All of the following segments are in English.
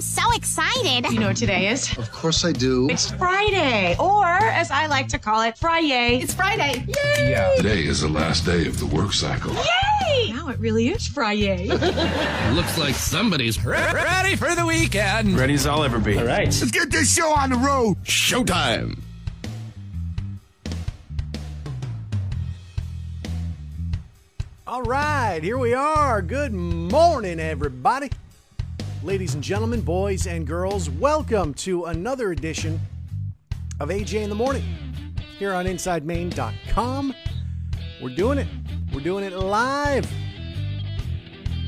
I'm so excited. You know what today is? Of course I do. It's Friday, or as I like to call it, Friday. It's Friday. Yay! Yeah. Today is the last day of the work cycle. Yay! Now it really is Friday. Looks like somebody's re- ready for the weekend. Ready as I'll ever be. All right. Let's get this show on the road. Showtime. All right, here we are. Good morning, everybody. Ladies and gentlemen, boys and girls, welcome to another edition of AJ in the Morning here on InsideMaine.com. We're doing it. We're doing it live.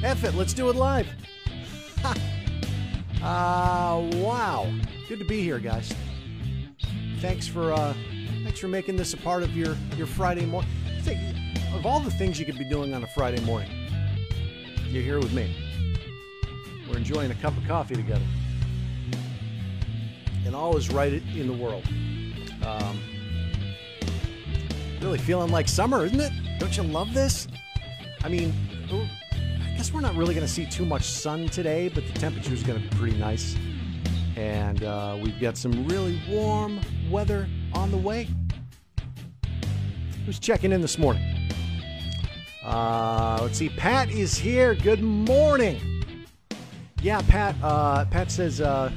F it, let's do it live. Ah, uh, wow. Good to be here, guys. Thanks for uh, thanks for making this a part of your your Friday morning. Of all the things you could be doing on a Friday morning, you're here with me. We're enjoying a cup of coffee together, and all is right in the world. Um, really feeling like summer, isn't it? Don't you love this? I mean, I guess we're not really going to see too much sun today, but the temperature is going to be pretty nice. And uh, we've got some really warm weather on the way. Who's checking in this morning? Uh, let's see. Pat is here. Good morning. Yeah, Pat. Uh, Pat says, uh,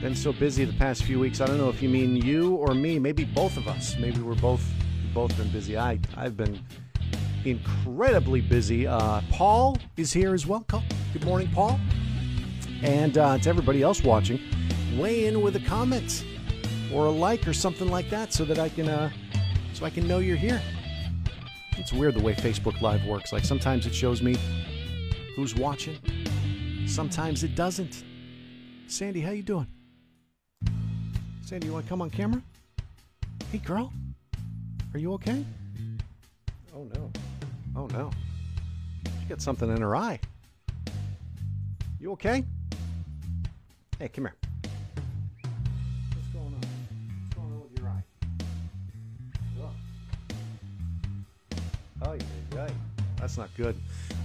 been so busy the past few weeks. I don't know if you mean you or me. Maybe both of us. Maybe we're both both been busy. I I've been incredibly busy. Uh, Paul is here as well. Good morning, Paul. And uh, to everybody else watching, weigh in with a comment or a like or something like that, so that I can uh, so I can know you're here. It's weird the way Facebook Live works. Like sometimes it shows me who's watching, sometimes it doesn't. Sandy, how you doing? Sandy, you want to come on camera? Hey, girl, are you okay? Oh no, oh no, she got something in her eye. You okay? Hey, come here. What's going on? What's going on with your eye? Oh, yeah, yeah. That's not good.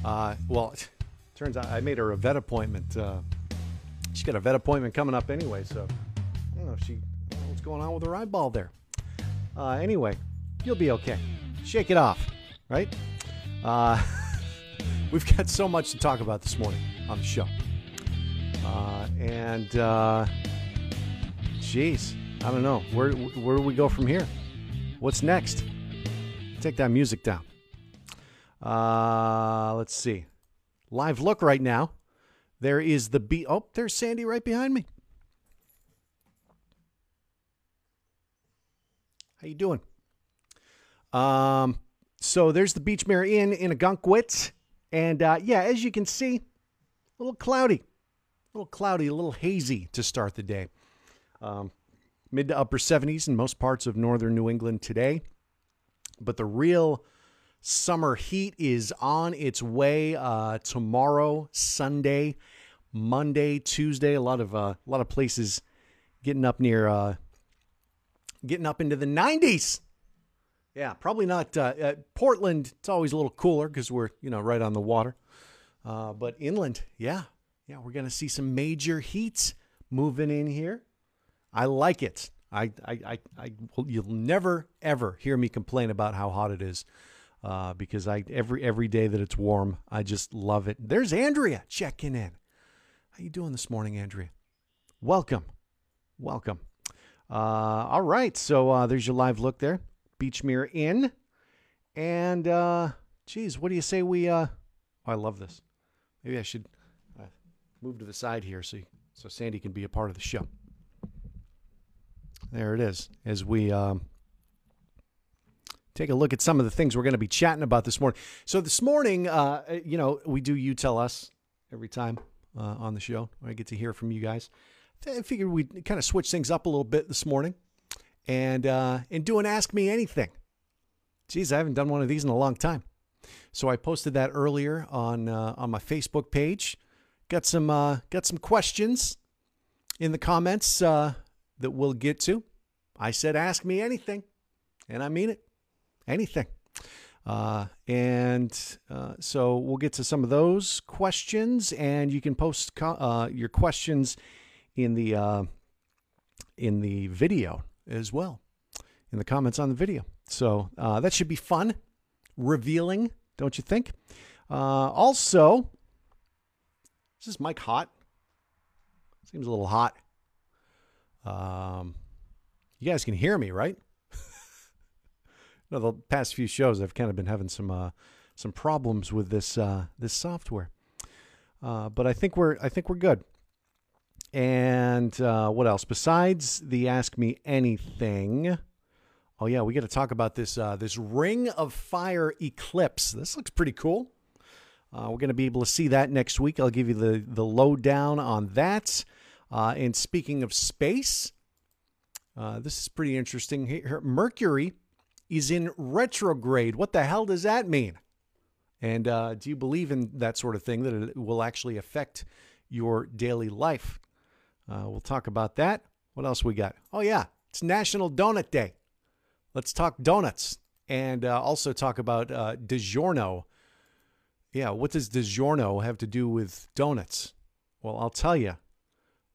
Uh, well, turns out I made her a vet appointment. Uh, she's got a vet appointment coming up anyway, so I don't know if she don't know what's going on with her eyeball there. Uh, anyway, you'll be okay. Shake it off, right? Uh, we've got so much to talk about this morning on the show. Uh, and, uh, geez, I don't know. Where, where do we go from here? What's next? Take that music down. Uh, let's see. Live look right now. There is the beat. Oh, there's Sandy right behind me. How you doing? Um, so there's the Beechmere Inn in Ogunquit, and uh, yeah, as you can see, a little cloudy, a little cloudy, a little hazy to start the day. Um, mid to upper 70s in most parts of northern New England today, but the real summer heat is on its way uh, tomorrow, Sunday, Monday, Tuesday. A lot of uh, a lot of places getting up near uh, getting up into the 90s. Yeah, probably not uh, uh, Portland. It's always a little cooler because we're you know right on the water. Uh, but inland, yeah, yeah, we're gonna see some major heat moving in here. I like it. I, I, I, I you'll never ever hear me complain about how hot it is, uh, because I every every day that it's warm, I just love it. There's Andrea checking in. How you doing this morning, Andrea? Welcome, welcome. Uh, all right, so uh, there's your live look there. Beechmere Inn. And, uh, geez, what do you say we, uh, oh, I love this. Maybe I should uh, move to the side here so, so Sandy can be a part of the show. There it is. As we, um, take a look at some of the things we're going to be chatting about this morning. So this morning, uh, you know, we do you tell us every time uh, on the show. I get to hear from you guys. I figured we'd kind of switch things up a little bit this morning and uh, and do an Ask Me Anything. Geez, I haven't done one of these in a long time. So I posted that earlier on uh, on my Facebook page. Got some uh, got some questions in the comments uh, that we'll get to. I said, "Ask me anything," and I mean it, anything. Uh, and uh, so we'll get to some of those questions, and you can post co- uh, your questions in the uh, in the video as well, in the comments on the video. So uh, that should be fun, revealing, don't you think? Uh, also, is this mic hot? Seems a little hot. Um, you guys can hear me, right? No, the past few shows I've kind of been having some uh, some problems with this uh, this software, uh, but I think we're I think we're good. And uh, what else besides the Ask Me Anything? Oh yeah, we got to talk about this uh, this Ring of Fire eclipse. This looks pretty cool. Uh, we're going to be able to see that next week. I'll give you the the lowdown on that. And speaking of space, this is pretty interesting. Mercury is in retrograde. What the hell does that mean? And uh, do you believe in that sort of thing that it will actually affect your daily life? Uh, we'll talk about that. What else we got? Oh yeah, it's National Donut Day. Let's talk donuts and uh, also talk about uh, DiGiorno. Yeah, what does DiGiorno have to do with donuts? Well, I'll tell you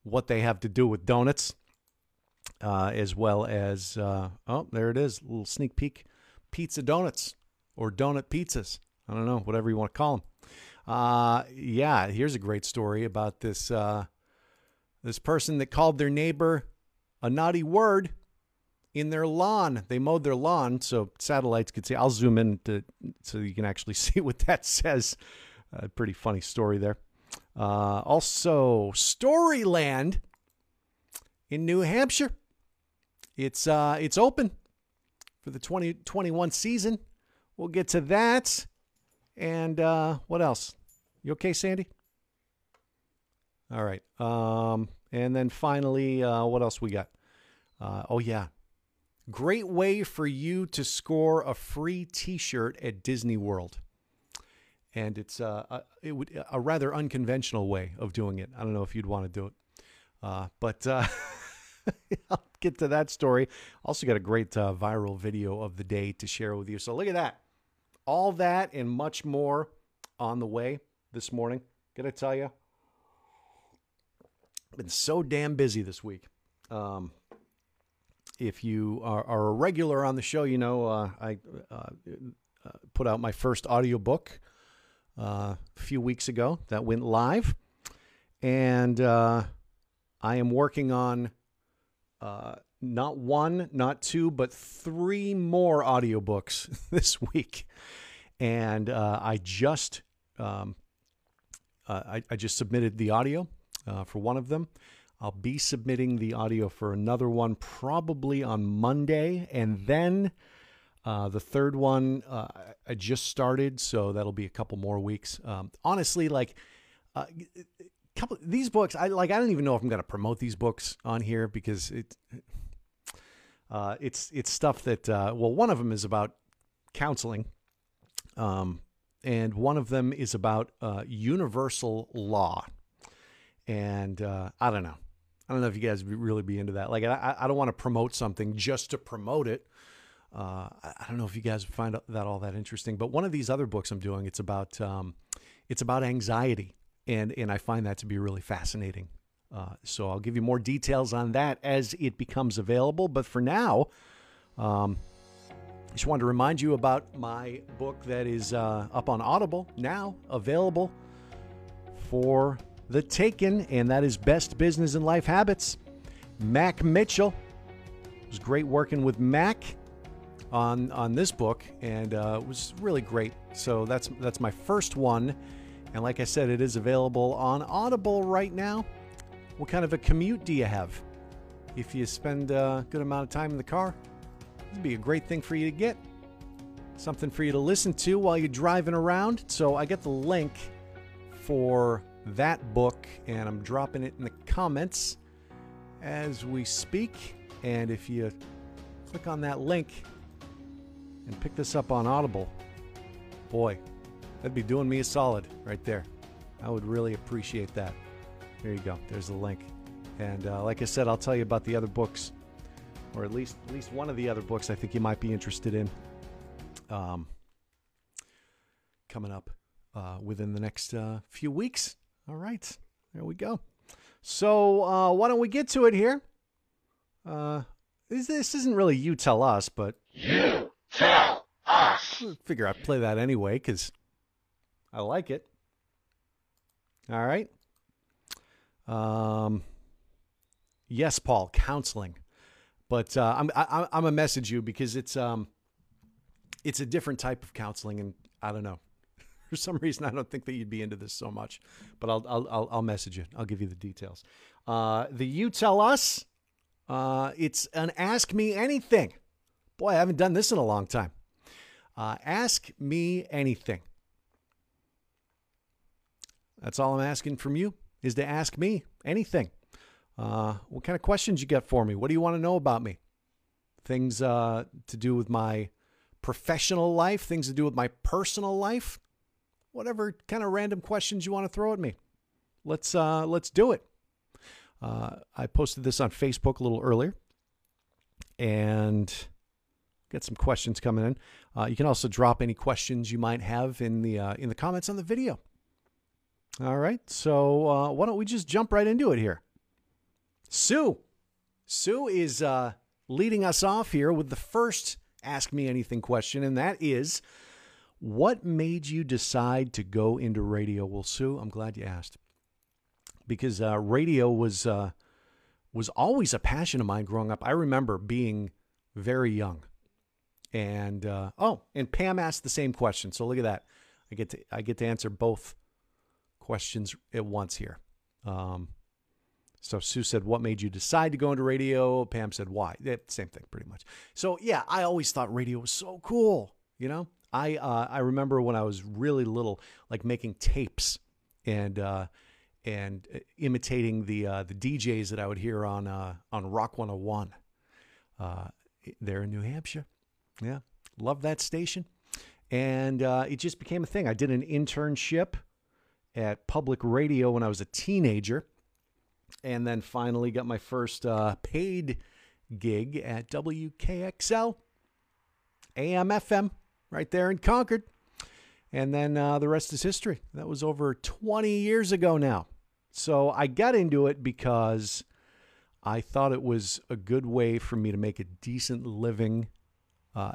what they have to do with donuts, uh, as well as, uh, oh, there it is, little sneak peek pizza donuts or donut pizzas. I don't know, whatever you want to call them. Uh, yeah, here's a great story about this uh, this person that called their neighbor a naughty word in their lawn. They mowed their lawn, so satellites could see. I'll zoom in to, so you can actually see what that says. A pretty funny story there. Uh, also, Storyland in New Hampshire. It's uh, it's open for the 2021 season. We'll get to that. And uh, what else? You okay, Sandy? All right. Um, and then finally, uh, what else we got? Uh, oh yeah, great way for you to score a free T-shirt at Disney World and it's uh, a, it would a rather unconventional way of doing it. I don't know if you'd want to do it, uh, but uh, I'll get to that story. Also, got a great uh, viral video of the day to share with you. So look at that, all that and much more on the way this morning. Gotta tell you, been so damn busy this week. Um, if you are, are, a regular on the show, you know uh, I uh, put out my first audiobook uh, a few weeks ago that went live. And uh, I am working on uh, not one, not two, but three more audiobooks this week. And uh, I just um, uh, I, I, just submitted the audio uh, for one of them. I'll be submitting the audio for another one probably on Monday, and then uh, the third one uh, I just started, so that'll be a couple more weeks. Um, honestly, like uh, couple these books, I like. I don't even know if I'm going to promote these books on here because it uh, it's it's stuff that uh, well, one of them is about counseling, um, and one of them is about uh, universal law, and I don't know. I don't know if you guys would really be into that. Like, I, I don't want to promote something just to promote it. Uh, I don't know if you guys find that all that interesting, but one of these other books I'm doing, it's about um, it's about anxiety, and and I find that to be really fascinating. Uh, so I'll give you more details on that as it becomes available. But for now, um, I just wanted to remind you about my book that is uh, up on Audible now, available for the taken, and that is Best Business and Life Habits. Mac Mitchell. It was great working with Mac on on this book, and uh, it was really great. So that's that's my first one, and like I said, it is available on Audible right now. What kind of a commute do you have? If you spend a good amount of time in the car, it'd be a great thing for you to get. Something for you to listen to while you're driving around. So I get the link for that book, and I'm dropping it in the comments as we speak. And if you click on that link, and pick this up on Audible, boy, that'd be doing me a solid right there. I would really appreciate that. There you go. There's the link. And uh, like I said, I'll tell you about the other books, or at least at least one of the other books I think you might be interested in. Um, coming up uh, within the next uh, few weeks. All right, there we go. So uh, why don't we get to it here? Uh, this, this isn't really you tell us, but You tell us. I figure I'd play that anyway because I like it. All right. Um, yes, Paul, counseling, but uh, I'm I, I'm gonna message you because it's um, it's a different type of counseling, and I don't know. For some reason, I don't think that you'd be into this so much, but I'll I'll I'll, I'll message you. I'll give you the details. Uh, the you tell us. Uh, it's an ask me anything. Boy, I haven't done this in a long time. Uh, ask me anything. That's all I'm asking from you is to ask me anything. Uh, what kind of questions you got for me? What do you want to know about me? Things uh, to do with my professional life, things to do with my personal life, whatever kind of random questions you want to throw at me. Let's uh, let's do it. Uh, I posted this on Facebook a little earlier, and got some questions coming in. Uh, you can also drop any questions you might have in the uh, in the comments on the video. All right, so uh, why don't we just jump right into it here? Sue, Sue is uh, leading us off here with the first Ask Me Anything question, and that is, what made you decide to go into radio? Well, Sue, I'm glad you asked because uh, radio was uh, was always a passion of mine growing up. I remember being very young, and uh, oh, and Pam asked the same question. So look at that. I get to I get to answer both questions at once here. Um, so Sue said, "What made you decide to go into radio?" Pam said, "Why?" Yeah, same thing, pretty much. So yeah, I always thought radio was so cool. You know, I uh, I remember when I was really little, like making tapes and uh, and uh, imitating the uh, the DJs that I would hear on uh, on Rock 101 uh, there in New Hampshire. Yeah, love that station, and uh, it just became a thing. I did an internship at public radio when I was a teenager, and then finally got my first uh, paid gig at WKXL AM FM right there in Concord. And then uh, the rest is history. That was over 20 years ago now. So I got into it because I thought it was a good way for me to make a decent living uh,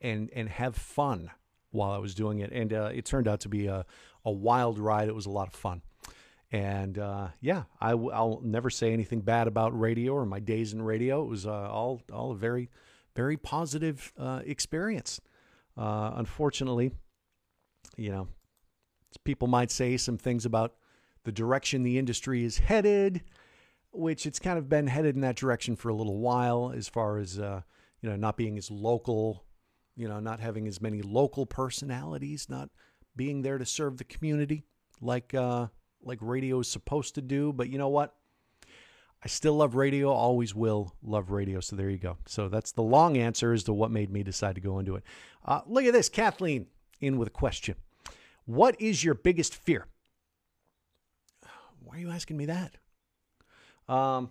and and have fun while I was doing it. And uh, it turned out to be a, a wild ride. It was a lot of fun. And uh, yeah, I, will never say anything bad about radio or my days in radio. It was uh, all all a very very positive uh, experience. Uh, unfortunately, you know, people might say some things about the direction the industry is headed, which it's kind of been headed in that direction for a little while, as far as uh, you know, not being as local, you know, not having as many local personalities, not being there to serve the community like uh, like radio is supposed to do. But you know what? I still love radio, always will love radio. So there you go. So that's the long answer as to what made me decide to go into it. Uh, look at this, Kathleen in with a question. What is your biggest fear? Why are you asking me that? Um,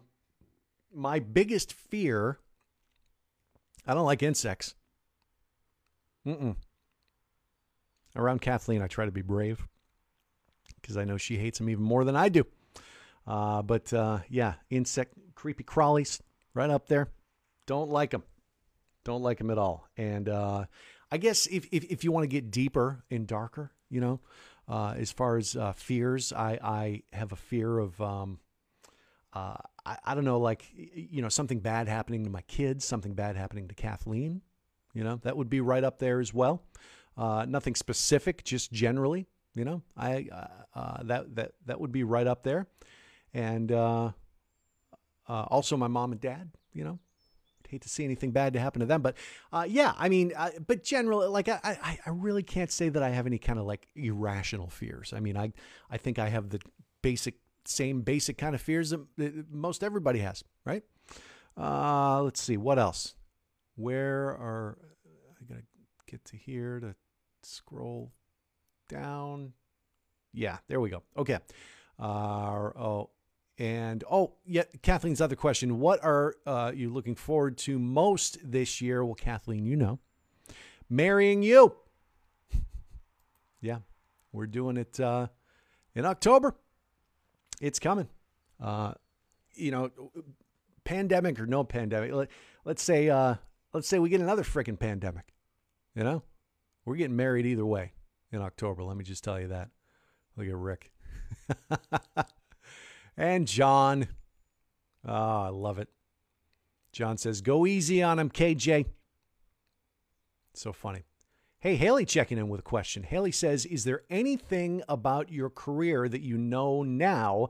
my biggest fear. I don't like insects. Mm-mm. Around Kathleen, I try to be brave because I know she hates them even more than I do. Uh, but uh, yeah, insect, creepy crawlies, right up there. Don't like them. Don't like them at all. And uh, I guess if, if, if you want to get deeper and darker, you know, uh, as far as uh, fears, I, I have a fear of, um, uh, I, I don't know, like, you know, something bad happening to my kids, something bad happening to Kathleen. You know, that would be right up there as well. Uh, nothing specific, just generally. You know, I uh, uh, that that that would be right up there, and uh, uh, also my mom and dad. You know, hate to see anything bad to happen to them, but yeah, I mean, but generally, like I, I, I really can't say that I have any kind of like irrational fears. I mean, I I think I have the basic same basic kind of fears that, that most everybody has, right? Uh, let's see what else. Where are I gotta get to here to scroll down. Yeah, there we go. Okay. Uh, oh, and oh, yeah, Kathleen's other question: What are uh, you looking forward to most this year? Well, Kathleen, you know, marrying you. Yeah, we're doing it uh, in October. It's coming. Uh, you know, pandemic or no pandemic. Let, let's say uh, let's say we get another freaking pandemic. You know, we're getting married either way in October. Let me just tell you that. Look at Rick and John. Oh, I love it. John says, "Go easy on him, KJ." So funny. Hey, Haley checking in with a question. Haley says, Is there anything about your career that you know now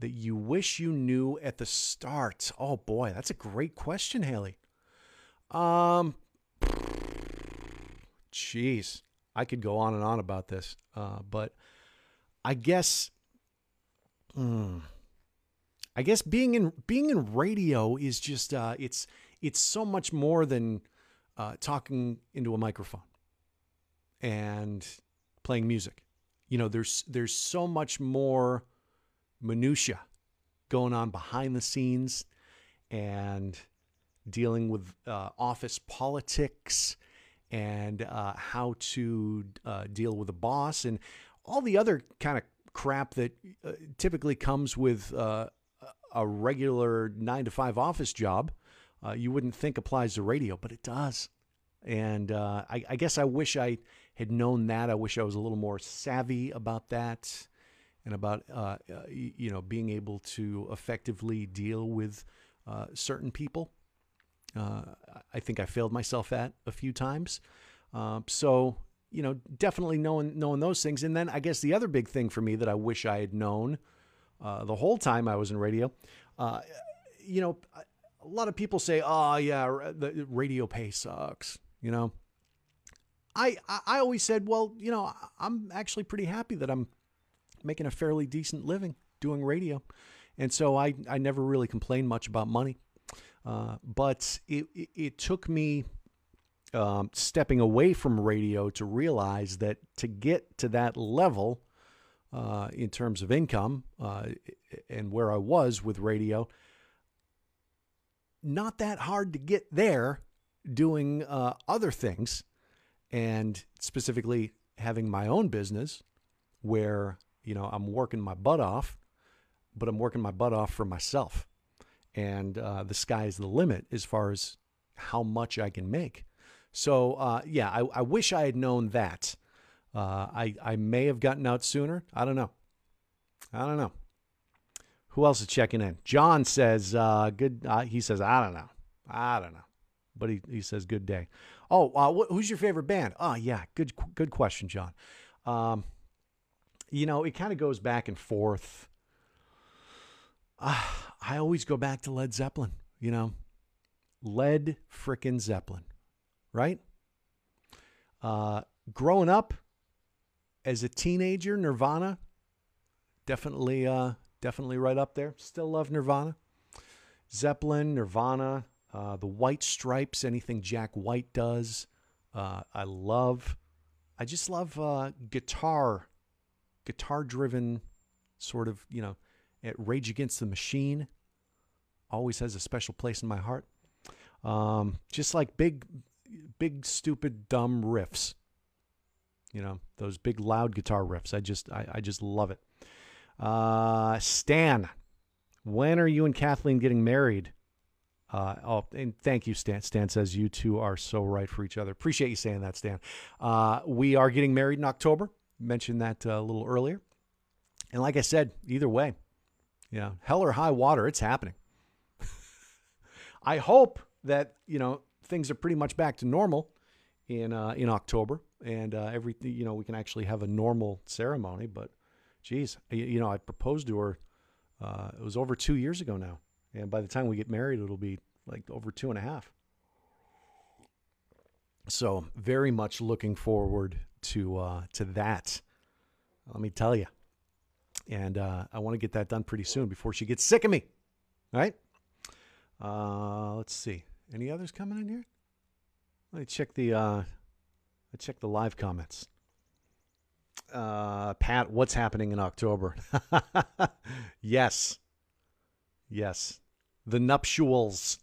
that you wish you knew at the start? Oh boy, that's a great question, Haley. Um jeez. I could go on and on about this. Uh, but I guess hmm, I guess being in being in radio is just uh, it's it's so much more than uh, talking into a microphone and playing music. You know, there's there's so much more minutia going on behind the scenes and dealing with uh, office politics and uh, how to uh, deal with a boss and all the other kind of crap that uh, typically comes with uh, a regular nine to five office job. Uh, you wouldn't think applies to radio, but it does. And I, I guess I wish I had known that. I wish I was a little more savvy about that and about you know being able to effectively deal with certain people. Uh, I think I failed myself at a few times. Um, so you know, definitely knowing knowing those things. And then I guess the other big thing for me that I wish I had known uh, the whole time I was in radio, uh, you know, a lot of people say, "Oh yeah, the radio pay sucks," you know. I, I always said, well, you know, I'm actually pretty happy that I'm making a fairly decent living doing radio. And so I, I never really complained much about money. Uh, but it, it, took me um, stepping away from radio to realize that to get to that level uh, in terms of income uh, and where I was with radio, not that hard to get there doing uh, other things and specifically having my own business where you know I'm working my butt off, but I'm working my butt off for myself, and uh, the sky's the limit as far as how much I can make. So uh, yeah, I, I, wish I had known that. Uh, I I may have gotten out sooner. I don't know. I don't know. Who else is checking in? John says uh, good. Uh, he says I don't know. I don't know, but he he says good day. Oh, uh, wh- who's your favorite band? Oh, yeah, good, good question, John. Um, you know, it kind of goes back and forth. Uh, I always go back to Led Zeppelin. You know, Led frickin' Zeppelin, right? Uh, growing up as a teenager, Nirvana, definitely, uh, definitely right up there. Still love Nirvana. Zeppelin, Nirvana, uh, the White Stripes, anything Jack White does, uh, I love. I just love uh, guitar, guitar driven, sort of, you know, at Rage Against the Machine. Always has a special place in my heart. Um, just like big, big, stupid, dumb riffs. You know, those big, loud guitar riffs. I just, I, I just love it. Uh, Stan, when are you and Kathleen getting married? Uh, oh, and thank you, Stan. Stan says you two are so right for each other. Appreciate you saying that, Stan. Uh, we are getting married in October. Mentioned that uh, a little earlier. And like I said, either way, know, hell or high water, it's happening. I hope that you know things are pretty much back to normal in uh, in October, and uh, everything you know we can actually have a normal ceremony. But, geez, you, you know, I proposed to her. Uh, it was over two years ago now. And by the time we get married, it'll be like over two and a half. So very much looking forward to uh, to that. Let me tell you, and uh, I want to get that done pretty soon before she gets sick of me. All right. Uh, let's see. Any others coming in here? Let me check the uh, let's check the live comments. Uh, Pat, what's happening in October? yes, Yes, the nuptials.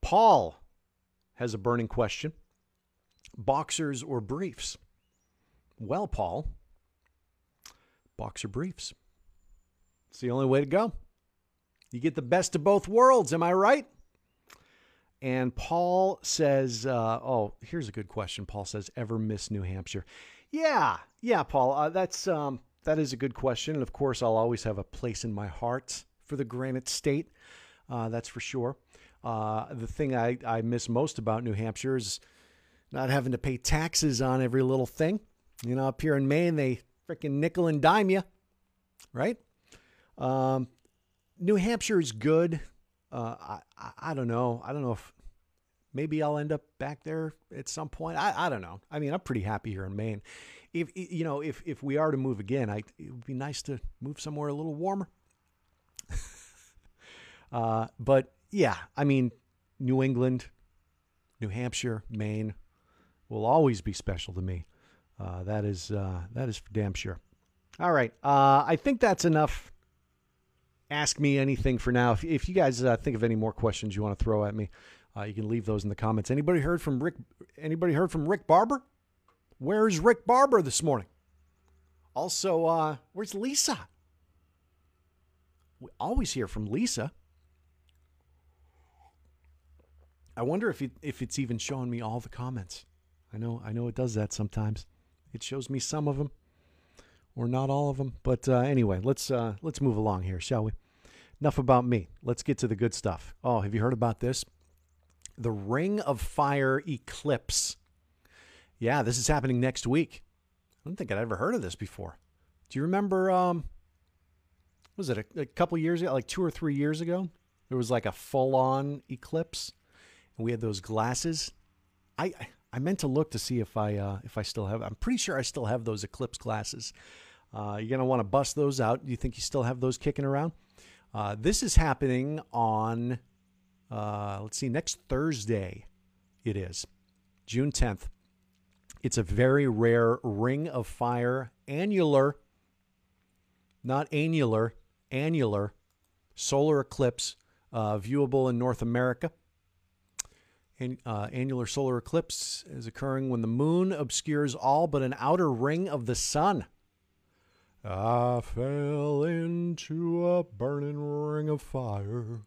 Paul has a burning question boxers or briefs? Well, Paul, boxer briefs. It's the only way to go. You get the best of both worlds, am I right? And Paul says, uh, "Oh, here's a good question." Paul says, "Ever miss New Hampshire?" Yeah, yeah, Paul. Uh, that's um, that is a good question, and of course, I'll always have a place in my heart for the Granite State. Uh, that's for sure. Uh, the thing I, I miss most about New Hampshire is not having to pay taxes on every little thing. You know, up here in Maine, they freaking nickel and dime you, right? Um, New Hampshire is good. Uh, I, I, I don't know. I don't know if maybe I'll end up back there at some point. I, I don't know. I mean, I'm pretty happy here in Maine. If you know, if if we are to move again, I it would be nice to move somewhere a little warmer. uh, but yeah, I mean, New England, New Hampshire, Maine will always be special to me. Uh, that is uh, that is for damn sure. All right, uh, I think that's enough. Ask me anything for now. If, if you guys uh, think of any more questions you want to throw at me, uh, you can leave those in the comments. Anybody heard from Rick? Anybody heard from Rick Barber? Where's Rick Barber this morning? Also, uh, where's Lisa? We always hear from Lisa. I wonder if it, if it's even showing me all the comments. I know I know it does that sometimes. It shows me some of them, or not all of them. But uh, anyway, let's uh, let's move along here, shall we? Enough about me. Let's get to the good stuff. Oh, have you heard about this? The Ring of Fire eclipse. Yeah, this is happening next week. I don't think I'd ever heard of this before. Do you remember? Um, was it a, a couple years ago, like two or three years ago? There was like a full-on eclipse, and we had those glasses. I I meant to look to see if I uh, if I still have. I'm pretty sure I still have those eclipse glasses. Uh, you're gonna want to bust those out. Do you think you still have those kicking around? Uh, this is happening on uh, let's see next Thursday. It is June 10th. It's a very rare ring of fire annular, not annular, annular solar eclipse uh, viewable in North America. An, uh, annular solar eclipse is occurring when the moon obscures all but an outer ring of the sun. I fell into a burning ring of fire.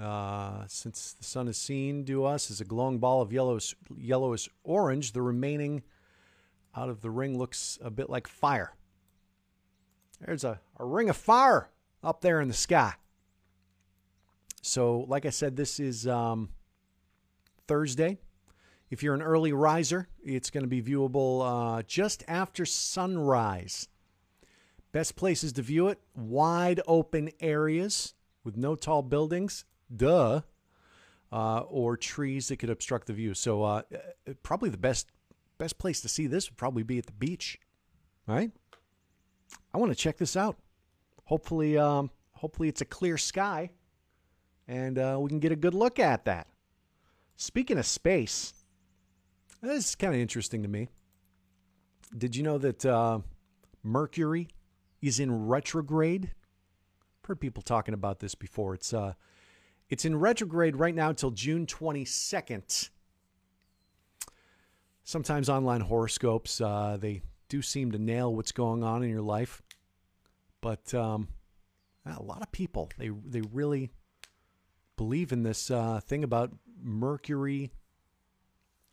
Uh, since the sun is seen to us as a glowing ball of yellowish, yellowish orange, the remaining out of the ring looks a bit like fire. There's a, a ring of fire up there in the sky. So, like I said, this is um, Thursday. If you're an early riser, it's going to be viewable uh, just after sunrise. Best places to view it wide open areas with no tall buildings, duh, uh, or trees that could obstruct the view. So, uh, uh probably the best best place to see this would probably be at the beach, right? I want to check this out. Hopefully, um, hopefully it's a clear sky, and uh, we can get a good look at that. Speaking of space, this is kind of interesting to me. Did you know that uh, Mercury is in retrograde? I've heard people talking about this before. It's uh, it's in retrograde right now until June 22nd. Sometimes online horoscopes uh, they do seem to nail what's going on in your life, but um, a lot of people they they really believe in this uh, thing about Mercury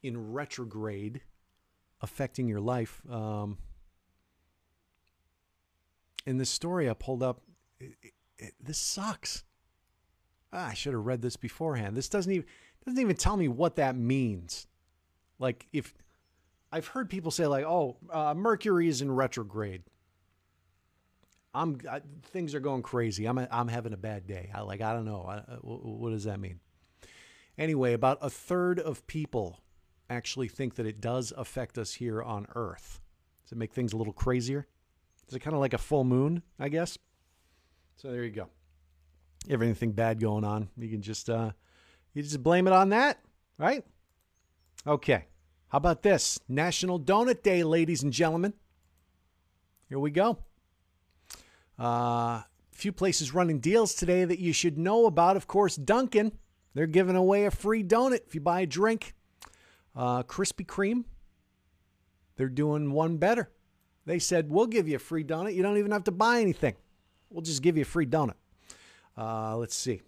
in retrograde affecting your life. Um, in this story I pulled up, it, it, this sucks. Ah, I should have read this beforehand. This doesn't even doesn't even tell me what that means. Like if I've heard people say like, "Oh, uh, Mercury is in retrograde." I'm I, things are going crazy. I'm a, I'm having a bad day. I like I don't know. I, uh, what does that mean? Anyway, about a third of people actually think that it does affect us here on Earth. Does it make things a little crazier? Is it kind of like a full moon, I guess? So there you go. Everything bad going on, you can just uh, you just blame it on that, right? Okay. How about this? National Donut Day, ladies and gentlemen. Here we go. A uh, few places running deals today that you should know about. Of course, Dunkin'. They're giving away a free donut if you buy a drink. Uh, Krispy Kreme. they're doing one better. They said, We'll give you a free donut. You don't even have to buy anything. We'll just give you a free donut. Uh, let's see.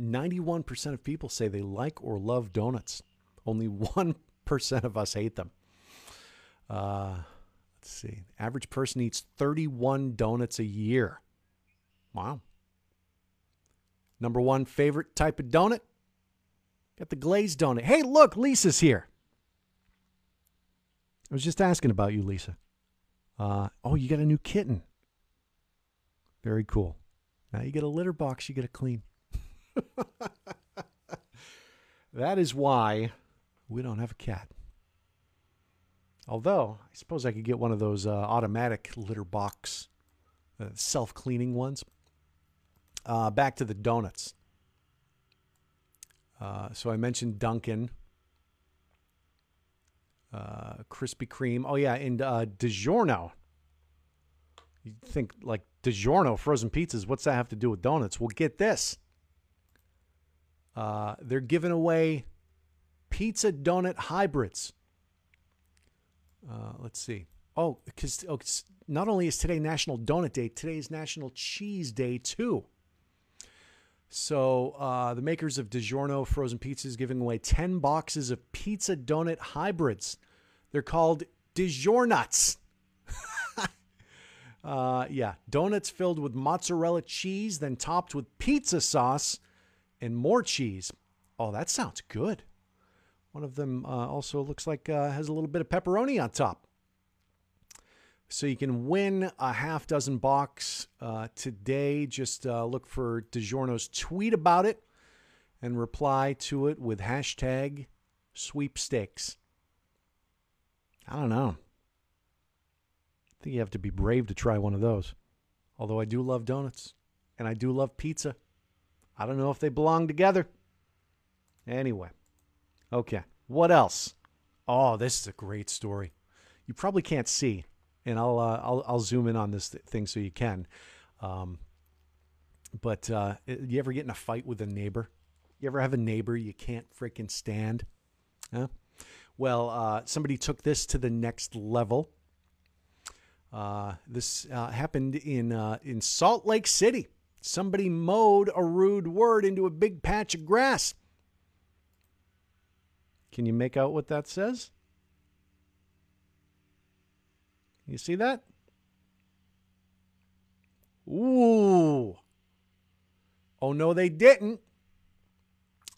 91% of people say they like or love donuts. Only 1% of us hate them. Uh, let's see. Average person eats 31 donuts a year. Wow. Number one favorite type of donut? Got the glazed donut. Hey, look, Lisa's here. I was just asking about you, Lisa. Uh, oh, you got a new kitten. Very cool. Now you get a litter box you get to clean. that is why we don't have a cat. Although, I suppose I could get one of those uh, automatic litter box, uh, self cleaning ones. Uh, back to the donuts. Uh, so I mentioned Dunkin', uh, Krispy Kreme. Oh, yeah, and uh, DiGiorno. You think like DiGiorno frozen pizzas, what's that have to do with donuts? Well, get this. Uh, they're giving away pizza donut hybrids. Uh, let's see. Oh, because oh, not only is today National Donut Day, today is National Cheese Day too. So uh, the makers of DiGiorno frozen pizzas giving away 10 boxes of pizza donut hybrids. They're called DiGiornuts. uh, yeah, donuts filled with mozzarella cheese, then topped with pizza sauce and more cheese. Oh, that sounds good. One of them uh, also looks like uh, has a little bit of pepperoni on top. So you can win a half dozen box uh, today. Just uh, look for DiGiorno's tweet about it and reply to it with hashtag sweepstakes. I don't know. I think you have to be brave to try one of those. Although I do love donuts and I do love pizza. I don't know if they belong together. Anyway, okay. What else? Oh, this is a great story. You probably can't see, and I'll uh, I'll, I'll zoom in on this th- thing so you can. Um, but uh, you ever get in a fight with a neighbor? You ever have a neighbor you can't freaking stand? Huh? Well, uh, somebody took this to the next level. Uh, this uh, happened in uh, in Salt Lake City. Somebody mowed a rude word into a big patch of grass. Can you make out what that says? You see that? Ooh. Oh, no, they didn't.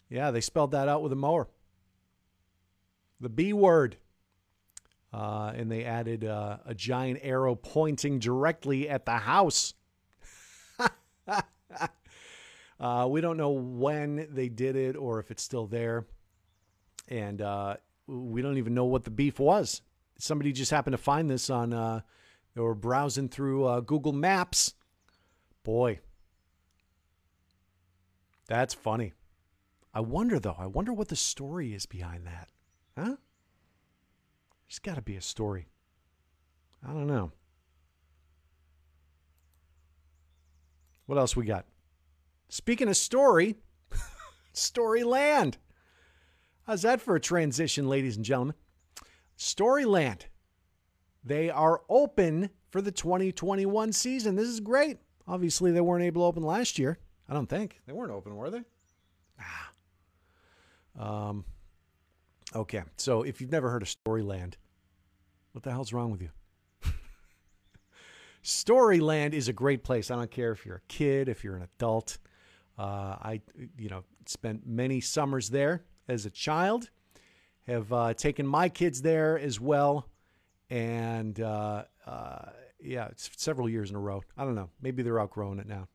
Yeah, they spelled that out with a mower. The B word. Uh, and they added uh, a giant arrow pointing directly at the house. uh, we don't know when they did it or if it's still there. And uh, we don't even know what the beef was somebody just happened to find this on, uh, they were browsing through uh, Google Maps. Boy, that's funny. I wonder, though, I wonder what the story is behind that. Huh? There's got to be a story. I don't know. What else we got? Speaking of story, Storyland. How's that for a transition, ladies and gentlemen? Storyland. They are open for the 2021 season. This is great. Obviously, they weren't able to open last year. I don't think. They weren't open, were they? Ah. Um, okay. So if you've never heard of Storyland, what the hell's wrong with you? Storyland is a great place. I don't care if you're a kid, if you're an adult. Uh, I, you know, spent many summers there as a child have uh, taken my kids there as well, and uh, uh, yeah, it's several years in a row. I don't know. Maybe they're outgrowing it now,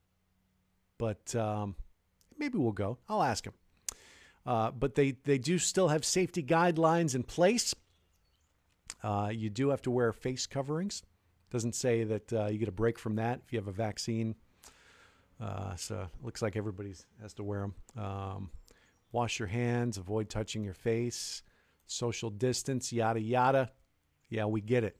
but um, maybe we'll go. I'll ask them. Uh, but they they do still have safety guidelines in place. Uh, you do have to wear face coverings. Doesn't say that uh, you get a break from that if you have a vaccine. so it looks like everybody has to wear them. Um, wash your hands, avoid touching your face social distance, yada, yada. Yeah, we get it.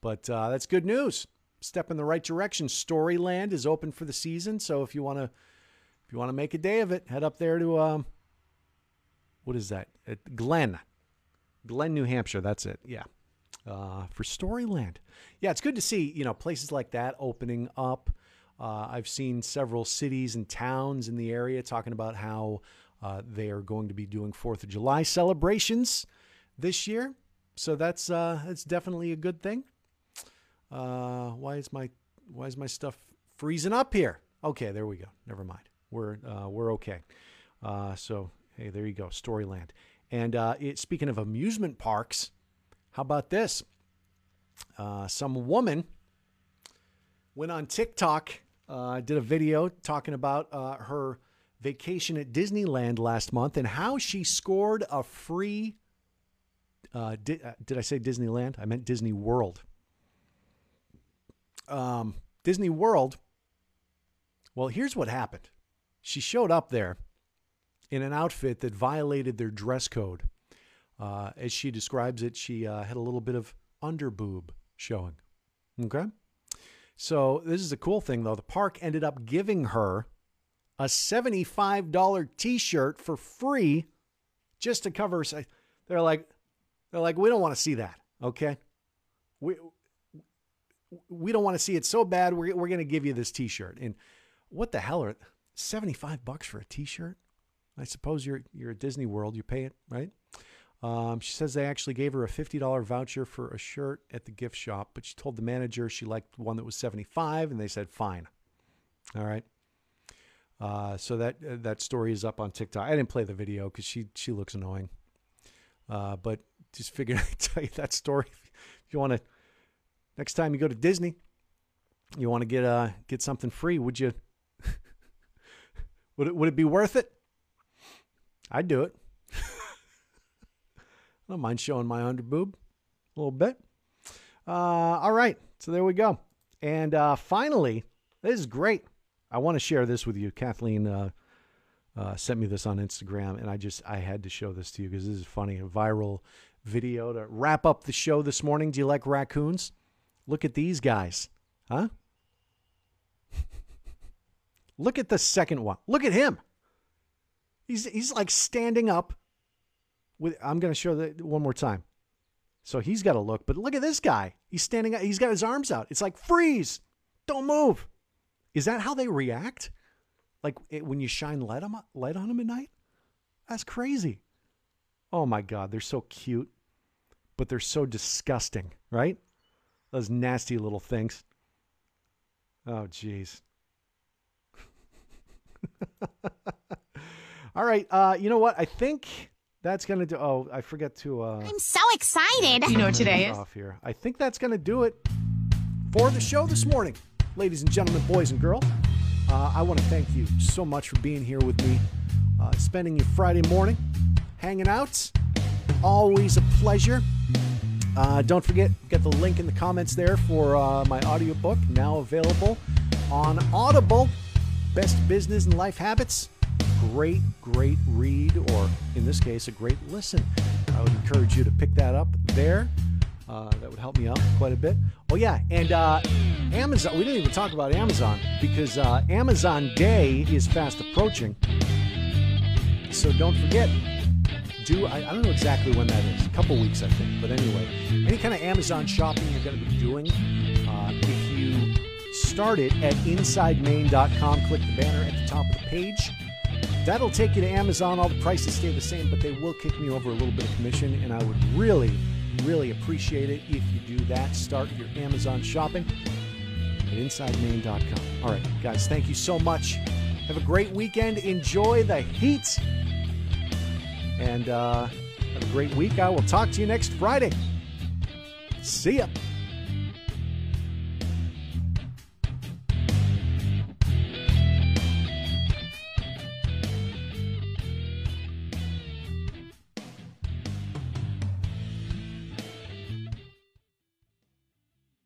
But uh, that's good news. Step in the right direction. Storyland is open for the season, so if you want to, if you want to make a day of it, head up there to um, what is that? At Glen, Glen, New Hampshire. That's it. Yeah. Uh, for Storyland. Yeah, it's good to see, you know, places like that opening up. Uh, I've seen several cities and towns in the area talking about how uh, they are going to be doing Fourth of July celebrations this year. So that's uh, that's definitely a good thing. Uh, why is my why is my stuff freezing up here? Okay, there we go. Never mind. We're uh, we're okay. Uh, so hey, there you go, Storyland. And uh, it, speaking of amusement parks, how about this? Some woman went on TikTok, did a video talking about her vacation at Disneyland last month and how she scored a free. Uh, di- uh, did I say Disneyland? I meant Disney World. Um, Disney World. Well, here's what happened. She showed up there in an outfit that violated their dress code. Uh, as she describes it, she uh, had a little bit of underboob showing. Okay. So this is a cool thing, though. The park ended up giving her a $75 t-shirt for free just to cover. They're like, they're like, we don't want to see that. Okay. We, we don't want to see it so bad. We're, we're going to give you this t-shirt. And what the hell are 75 bucks for a t-shirt? I suppose you're, you're at Disney World. You pay it, right? Um, she says they actually gave her a $50 voucher for a shirt at the gift shop, but she told the manager she liked one that was 75 and they said, fine. All right. Uh, so that uh, that story is up on TikTok. I didn't play the video because she she looks annoying. Uh, but just figured I'd tell you that story. If you want to, next time you go to Disney, you want to get uh get something free. Would you? would it would it be worth it? I'd do it. I don't mind showing my underboob a little bit. Uh, all right, so there we go. And uh, finally, this is great. I want to share this with you. Kathleen uh, uh, sent me this on Instagram, and I just I had to show this to you because this is funny. A viral video to wrap up the show this morning. Do you like raccoons? Look at these guys, huh? Look at the second one. Look at him. He's he's like standing up. With I'm going to show that one more time. So he's got to look, but look at this guy. He's standing up. He's got his arms out. It's like freeze. Don't move. Is that how they react? Like it, when you shine light on, light on them at night? That's crazy. Oh my God, they're so cute, but they're so disgusting, right? Those nasty little things. Oh, jeez. All right. Uh, you know what? I think that's gonna do. Oh, I forget to. Uh, I'm so excited. You know what today is? off here. I think that's gonna do it for the show this morning, ladies and gentlemen, boys and girls. Uh, I want to thank you so much for being here with me, uh, spending your Friday morning hanging out. Always a pleasure. Uh, don't forget, get the link in the comments there for uh, my audiobook, now available on Audible. Best Business and Life Habits. Great, great read, or in this case, a great listen. I would encourage you to pick that up there. Uh, that would help me out quite a bit. Oh, yeah, and uh, Amazon. We didn't even talk about Amazon because uh, Amazon Day is fast approaching. So don't forget, do I, I don't know exactly when that is. A couple weeks, I think. But anyway, any kind of Amazon shopping you're going to be doing, uh, if you start it at InsideMaine.com, click the banner at the top of the page. That'll take you to Amazon. All the prices stay the same, but they will kick me over a little bit of commission, and I would really, really appreciate it if you do that. Start your Amazon shopping at InsideMaine.com. All right, guys, thank you so much. Have a great weekend. Enjoy the heat. And uh, have a great week. I will talk to you next Friday. See ya.